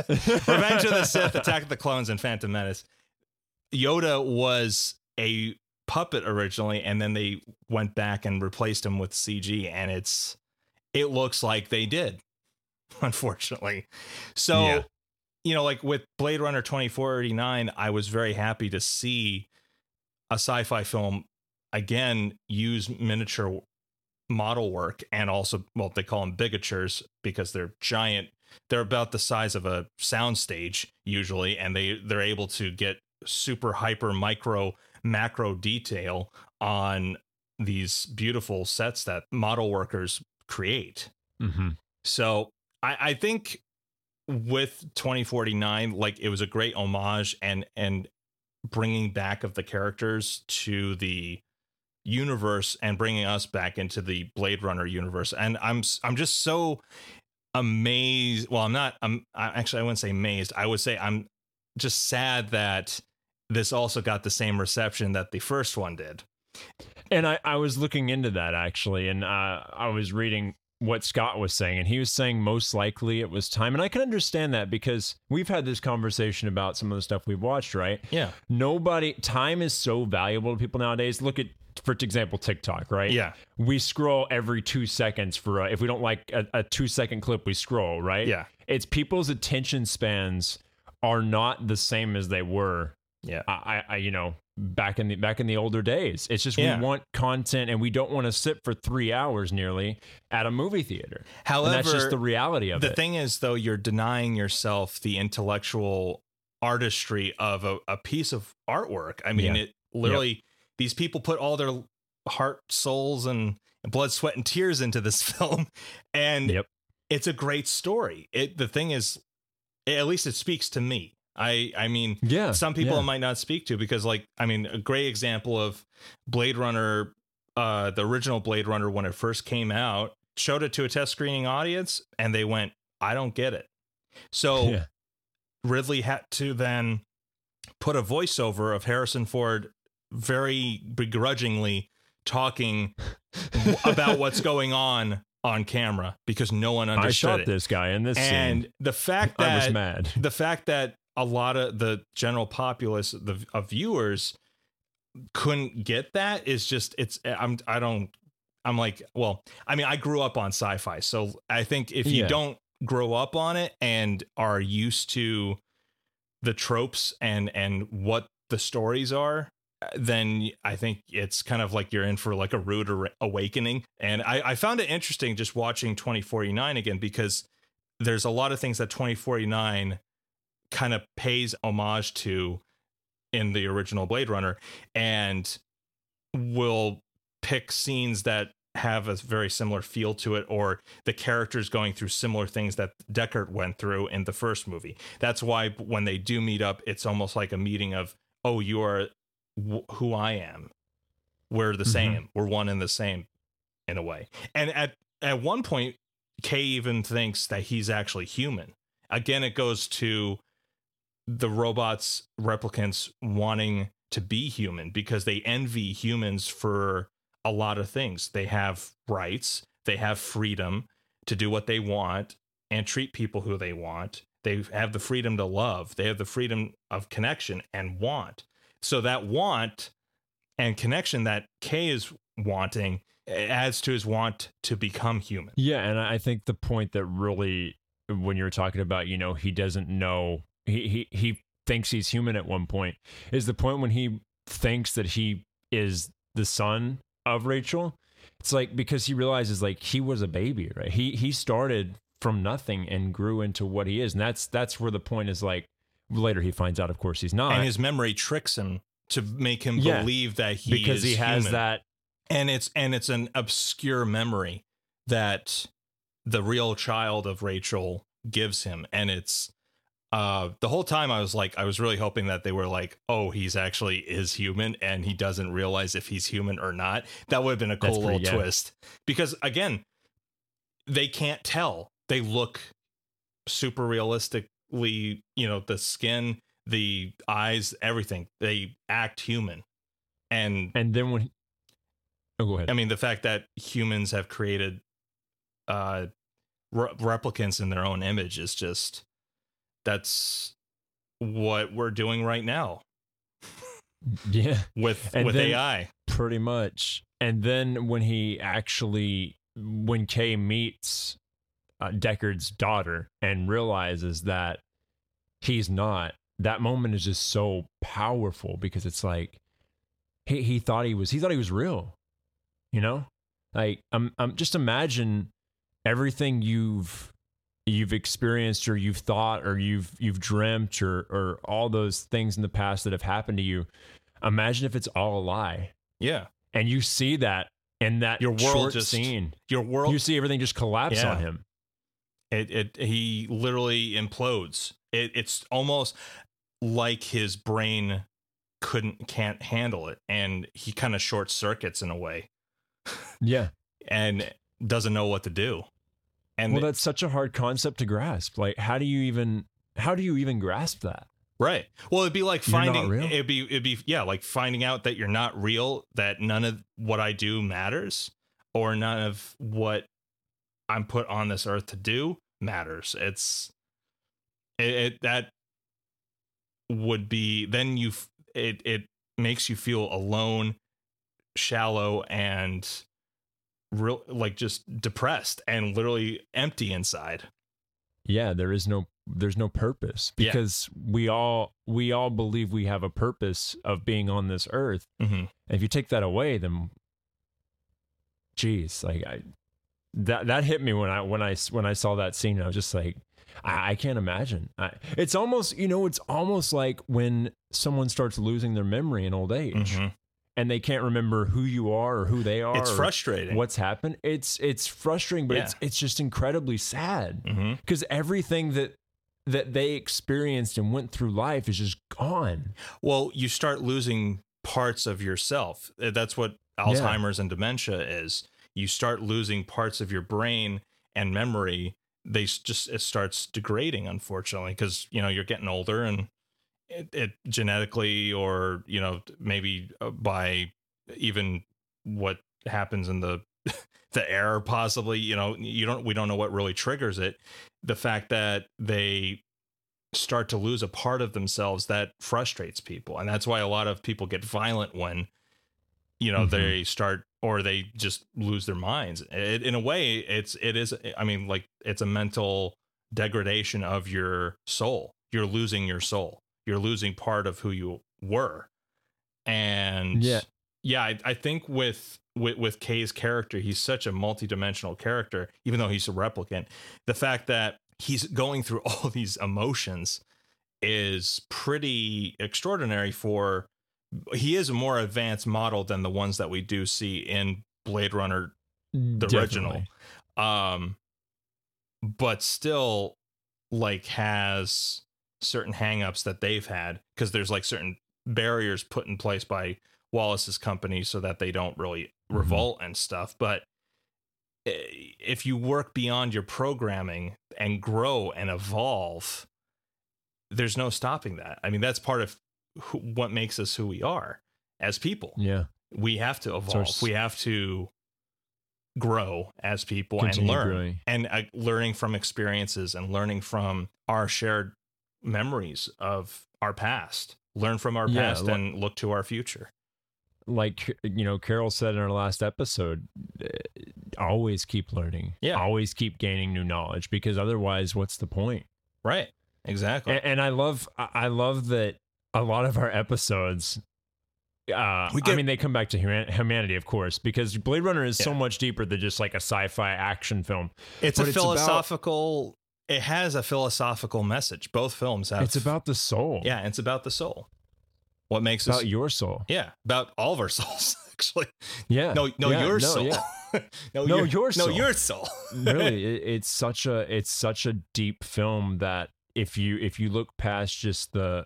Revenge of the Sith, Attack of the Clones, and Phantom Menace. Yoda was a puppet originally, and then they went back and replaced him with CG, and it's it looks like they did, unfortunately. So, Yeah. you know, like with Blade Runner 2489, I was very happy to see a sci-fi film again use miniature model work and also well they call them bigatures because they're giant they're about the size of a soundstage usually and they they're able to get super hyper micro macro detail on these beautiful sets that model workers create Mm-hmm. so I, I think with 2049, like it was a great homage and and bringing back of the characters to the universe and bringing us back into the Blade Runner universe. And I'm I'm just so amazed. Well, I'm not. I'm I, actually I wouldn't say amazed. I would say I'm just sad that this also got the same reception that the first one did. And I, I was looking into that actually, and uh, I was reading what Scott was saying, and he was saying most likely it was time. And I can understand that because we've had this conversation about some of the stuff we've watched, right? Yeah. Nobody, time is so valuable to people nowadays. Look at, for example, TikTok, right? Yeah. We scroll every two seconds for, a, if we don't like a, a two second clip, we scroll, right? Yeah. It's people's attention spans are not the same as they were Yeah. I, I, you know back in the back in the older days it's just Yeah. we want content and we don't want to sit for three hours nearly at a movie theater However, and that's just the reality of the it The thing is though you're denying yourself the intellectual artistry of a, a piece of artwork i mean Yeah. it literally these people put all their heart souls and blood sweat and tears into this film and Yep. it's a great story it the thing is at least it speaks to me i i mean yeah some people yeah. might not speak to because like i mean a great example of blade runner uh the original blade runner when it first came out showed it to a test screening audience and they went i don't get it so yeah. ridley had to then put a voiceover of harrison ford very begrudgingly talking about what's going on on camera because no one i understood shot it. this guy in this scene and scene. the fact that i was mad. the fact that a lot of the general populace the of viewers couldn't get that is just it's i'm i don't i'm like well i mean i grew up on sci-fi so i think if you Yeah. don't grow up on it and are used to the tropes and and what the stories are then I think it's kind of like you're in for like a rude awakening. And I, I found it interesting just watching 2049 again because there's a lot of things that 2049 kind of pays homage to in the original Blade Runner and will pick scenes that have a very similar feel to it or the characters going through similar things that Deckard went through in the first movie. That's why when they do meet up, it's almost like a meeting of, oh, you are w- who I am. We're the Mhm. same. We're one and the same in a way. And at at one point, Kay even thinks that he's actually human. Again, it goes to the robots, replicants wanting to be human because they envy humans for a lot of things. They have rights, they have freedom, to do what they want and treat people who they want. They have the freedom to love. They have the freedom of connection and want. So that want and connection that Kay is wanting adds to his want to become human. Yeah, and I think the point that really when you're talking about, you know, he doesn't know he he he thinks he's human at one point is the point when he thinks that he is the son of Rachel. It's like because he realizes like he was a baby, right? He he started from nothing and grew into what he is. And that's that's where the point is like later he finds out of course he's not. And his memory tricks him to make him Yeah, believe that he because he has human. that and it's and it's an obscure memory that the real child of Rachel gives him and it's uh the whole time I was like I was really hoping that they were like oh he's actually is human and he doesn't realize if he's human or not that would have been a That's cool little pretty- yeah. twist because again they can't tell they look super realistically you know the skin the eyes everything they act human and and then when he, Oh go ahead. I mean, the fact that humans have created uh, re- replicants in their own image is just that's what we're doing right now yeah. with And with AI. Pretty much. And then when he actually, when Kay meets uh, Deckard's daughter and realizes that he's not, that moment is just so powerful because it's like he he thought he was he thought he was real, you know. Like um, um just imagine everything you've you've experienced or you've thought or you've you've dreamt or or all those things in the past that have happened to you. Imagine if it's all a lie Yeah, and you see that in that Your world just- scene. your world. you see everything just collapse Yeah. on him. It, it he literally implodes. It, it's almost like his brain couldn't can't handle it, and he kind of short circuits in a way, Yeah. and doesn't know what to do. And well, that's such a hard concept to grasp. Like, how do you even how do you even grasp that? Right. Well, it'd be like finding it'd be it'd be yeah, like finding out that you're not real, that none of what I do matters, or none of what I'm put on this earth to do matters. It's it, it that would be then you it it makes you feel alone, shallow and real like just depressed and literally empty inside. Yeah, there is no there's no purpose Yeah. because we all we all believe we have a purpose of being on this earth. Mm-hmm. And if you take that away, then geez, like I that that hit me when I when I when I saw that scene. I was just like, I, I can't imagine. I, it's almost you know, it's almost like when someone starts losing their memory in old age and they can't remember who you are or who they are. Mm-hmm. It's frustrating. What's happened? It's it's frustrating, but it's it's just incredibly sad Mm-hmm. because everything that that they experienced and went through life is just gone. Well, you start losing parts of yourself. That's what Alzheimer's and dementia is. You start losing parts of your brain and memory. They just it starts degrading, unfortunately, because you know you're getting older and it, it genetically or you know maybe uh, by even what happens in the the air possibly you know you don't we don't know what really triggers it the fact that they start to lose a part of themselves that frustrates people and that's why a lot of people get violent when you know Mhm. they start or they just lose their minds. It, in a way it's it is i mean like it's a mental degradation of your soul. You're losing your soul. You're losing part of who you were. And Yeah. yeah i, I think with with with kay's character he's such a multidimensional character even though he's a replicant the fact that he's going through all these emotions is pretty extraordinary for he is a more advanced model than the ones that we do see in blade runner the original. um but still like has certain hangups that they've had because there's like certain barriers put in place by Wallace's company so that they don't really Mhm. revolt and stuff but if you work beyond your programming and grow and evolve there's no stopping that. I mean that's part of who, what makes us who we are as people. Yeah. we have to evolve. S- we have to grow as people and learn. growing. and uh, learning from experiences and learning from our shared memories of our past. Learn from our Yeah, past li- and look to our future. Like you know carol said in our last episode uh, always keep learning. Yeah. always keep gaining new knowledge because otherwise what's the point? Right. Exactly. And, and i love I love that a lot of our episodes uh, We I mean, they come back to human- humanity, of course, because Blade Runner is so much deeper than just like a sci-fi action film. it's But a it's about- philosophical it has a philosophical message both films have It's about the soul. yeah it's about the soul what makes It's us about your soul. yeah about all of our souls actually Yeah. no no Yeah, your no, soul yeah. no, No, your, your no soul. your soul really it, it's such a it's such a deep film that if you if you look past just the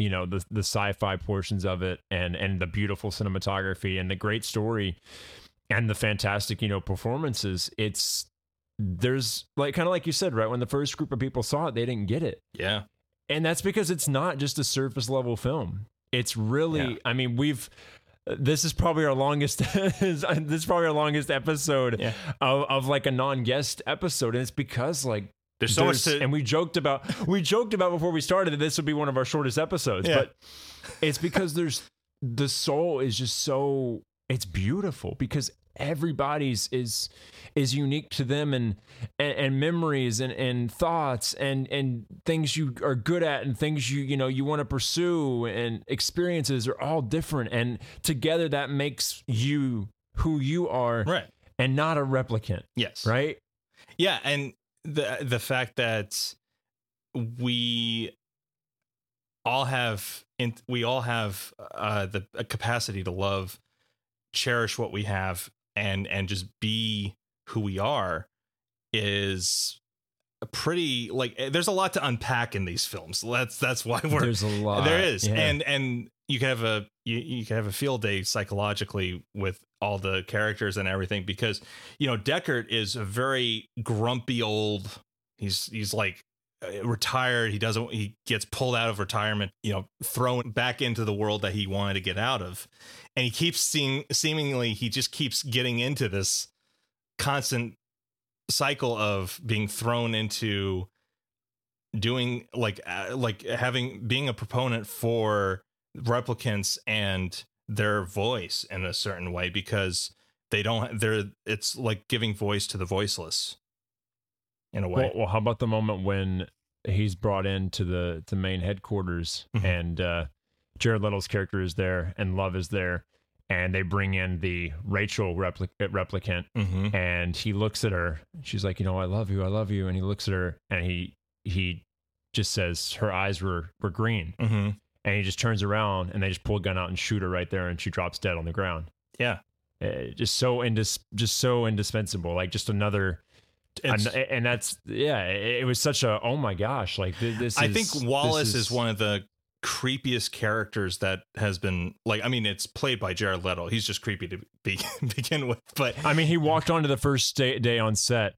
you know the the sci-fi portions of it and and the beautiful cinematography and the great story and the fantastic you know performances it's there's like kind of like you said right when the first group of people saw it they didn't get it yeah and that's because it's not just a surface level film it's really Yeah. i mean we've this is probably our longest this is probably our longest episode Yeah. of, of like a non-guest episode and it's because like there's so much to and we joked about we joked about before we started that this would be one of our shortest episodes Yeah. but it's because there's the soul is just so it's beautiful because everybody's is is unique to them and and, and memories and, and thoughts and and things you are good at and things you you know you want to pursue and experiences are all different and together that makes you who you are right. and not a replicant. Yes. Right? Yeah, and the the fact that we all have in, we all have uh, the a capacity to love, cherish what we have, and and just be who we are is a pretty like eh, there's a lot to unpack in these films. That's that's why we're there's a lot there is yeah. and and you can have a you, you have a field day psychologically with all the characters and everything because you know deckard is a very grumpy old he's he's like uh, retired. He doesn't he gets pulled out of retirement you know thrown back into the world that he wanted to get out of. And he keeps seeing seemingly he just keeps getting into this constant cycle of being thrown into doing like uh, like having being a proponent for replicants and their voice in a certain way because they don't they're it's like giving voice to the voiceless in a way Well, well, how about the moment when he's brought into the the main headquarters Mhm. and uh, Jared Leto's character is there and Love is there, and they bring in the Rachel repli- uh, replicant, mm-hmm. and he looks at her. She's like, you know, I love you, I love you, and he looks at her and he he just says her eyes were were green, Mm-hmm. And he just turns around and they just pull a gun out and shoot her right there, and she drops dead on the ground. yeah Uh, just so indis- just so indispensable, like just another It's- and, that's yeah it, it was such a oh my gosh like th- this i is- think wallace is, one of the creepiest characters that has been like i mean it's played by jared leto he's just creepy to be, begin with but i mean he walked onto the first day, day on set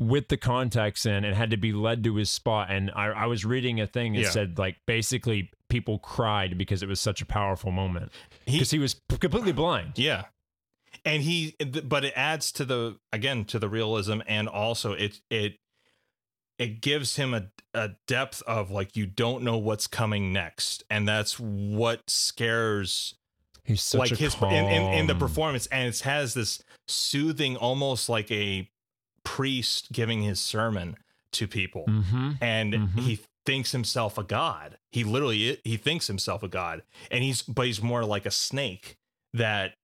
with the contacts in and had to be led to his spot. And i, I was reading a thing that Yeah. said like basically people cried because it was such a powerful moment. Because he was completely blind. Yeah. And he but it adds to the again to the realism and also it it it gives him a a depth of like you don't know what's coming next. And that's what scares he's such like his in, in, in the performance. And it has this soothing almost like a priest giving his sermon to people Mhm. and Mhm. he thinks himself a god. He literally he thinks himself a god, and he's but he's more like a snake that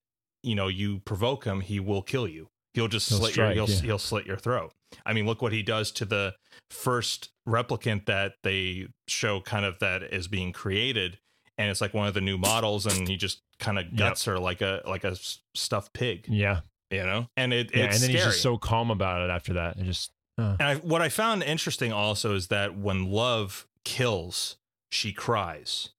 you know you provoke him, he will kill you. He'll just He'll slit strike, your he'll, yeah. he'll slit your throat. I mean, look what he does to the first replicant that they show kind of that is being created, and it's like one of the new models, and he just kind of guts her like a like a stuffed pig, yeah you know. And it yeah it's and then scary. he's just so calm about it after that and just uh, And I, what I found interesting also is that when love kills, she cries.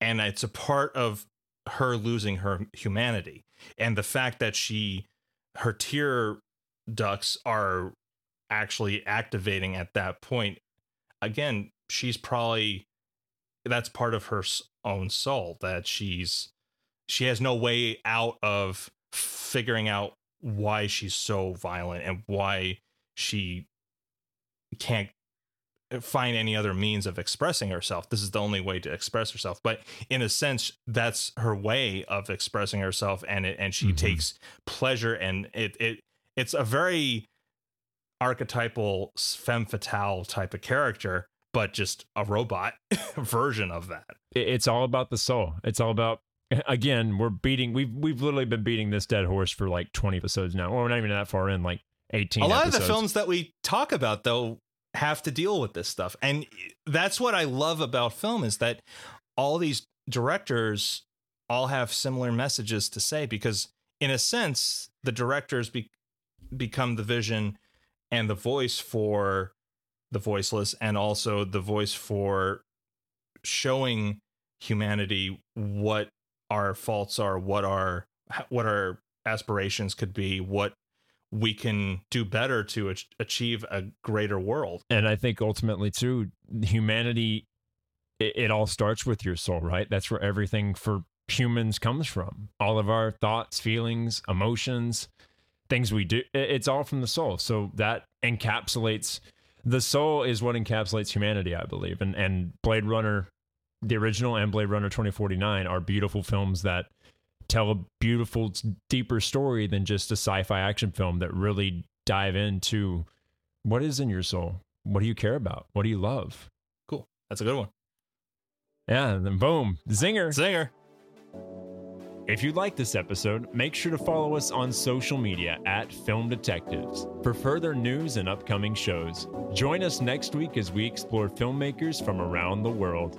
And it's a part of her losing her humanity. And the fact that she, her tear ducts are actually activating at that point, again, she's probably, that's part of her own soul that she's, she has no way out of figuring out why she's so violent and why she can't find any other means of expressing herself. This is the only way to express herself. But in a sense, that's her way of expressing herself, and it, and she Mhm. takes pleasure, and it it it's a very archetypal femme fatale type of character, but just a robot version of that. It's all about the soul. It's all about again, we're beating we've we've literally been beating this dead horse for like 20 episodes now. Or we're not even that far in, like 18 a lot of the films that we talk about though have to deal with this stuff and that's what i love about film is that all these directors all have similar messages to say because in a sense the directors be- become the vision and the voice for the voiceless and also the voice for showing humanity what our faults are what our what our aspirations could be what we can do better to ach- achieve a greater world. and I think ultimately too, humanity it, it all starts with your soul, right? That's where everything for humans comes from. All of our thoughts, feelings, emotions, things we do, it- it's all from the soul. So that encapsulates the soul is what encapsulates humanity, I believe. And and Blade Runner, the original and Blade Runner 2049 are beautiful films that tell a beautiful deeper story than just a sci-fi action film that really dive into what is in your soul what do you care about what do you love Cool. That's a good one. yeah and then boom zinger Zinger. if you like this episode make sure to follow us on social media at film detectives for further news and upcoming shows join us next week as we explore filmmakers from around the world